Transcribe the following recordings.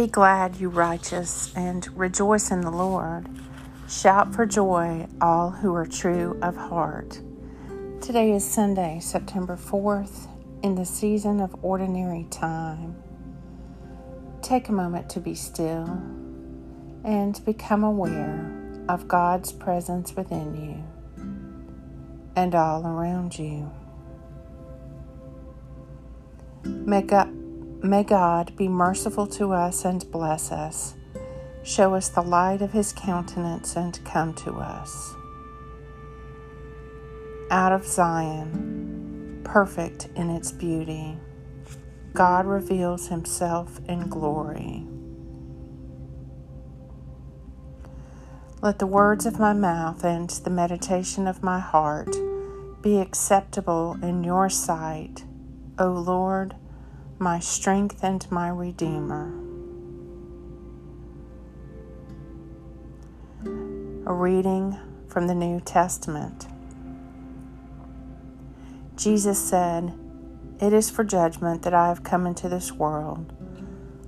Be glad, you righteous, and rejoice in the Lord. Shout for joy, all who are true of heart. Today is Sunday, September 4th, in the season of ordinary time. Take a moment to be still and become aware of God's presence within you and all around you. Make God, may God be merciful to us and bless us, show us the light of His countenance and come to us. Out of Zion, perfect in its beauty, God reveals Himself in glory. Let the words of my mouth and the meditation of my heart be acceptable in your sight, O Lord, my strength and my Redeemer. A reading from the New Testament. Jesus said, It is for judgment that I have come into this world,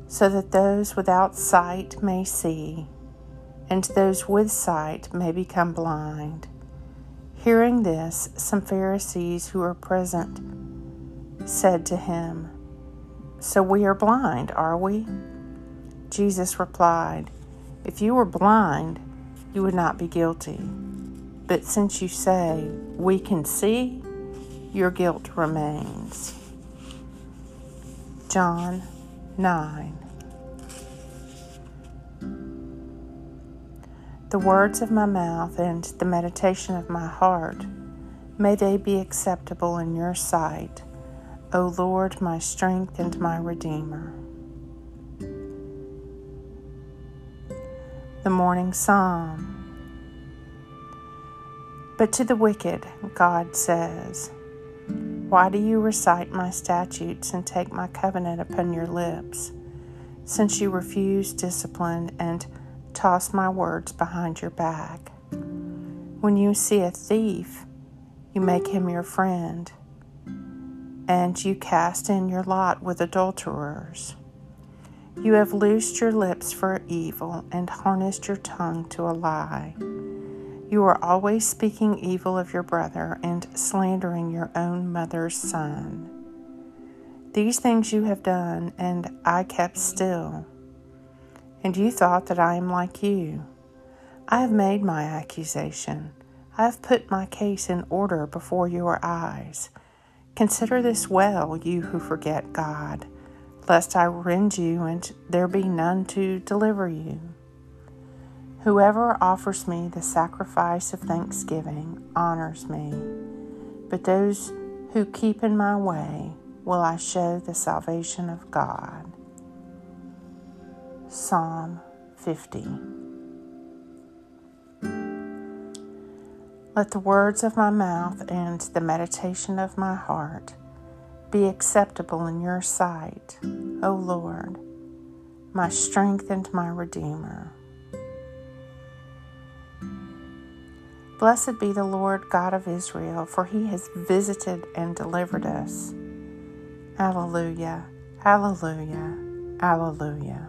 so that those without sight may see and those with sight may become blind. Hearing this, some Pharisees who were present said to him, So we are blind, are we? Jesus replied, If you were blind, you would not be guilty. But since you say, We can see, your guilt remains. John 9 the words of my mouth and the meditation of my heart, may they be acceptable in your sight, O Lord, my strength and my Redeemer. The Morning Psalm. But to the wicked, God says, Why do you recite my statutes and take my covenant upon your lips, since you refuse discipline and toss my words behind your back. When you see a thief, you make him your friend, and you cast in your lot with adulterers. You have loosed your lips for evil and harnessed your tongue to a lie. You are always speaking evil of your brother and slandering your own mother's son. These things you have done, and I kept still and you thought that I am like you. I have made my accusation. I have put my case in order before your eyes. Consider this well, you who forget God, lest I rend you and there be none to deliver you. Whoever offers me the sacrifice of thanksgiving honors me, but those who keep in my way will I show the salvation of God. Psalm 50. Let the words of my mouth and the meditation of my heart be acceptable in your sight, O Lord, my strength and my Redeemer. Blessed be the Lord God of Israel, for he has visited and delivered us. Alleluia, alleluia, alleluia.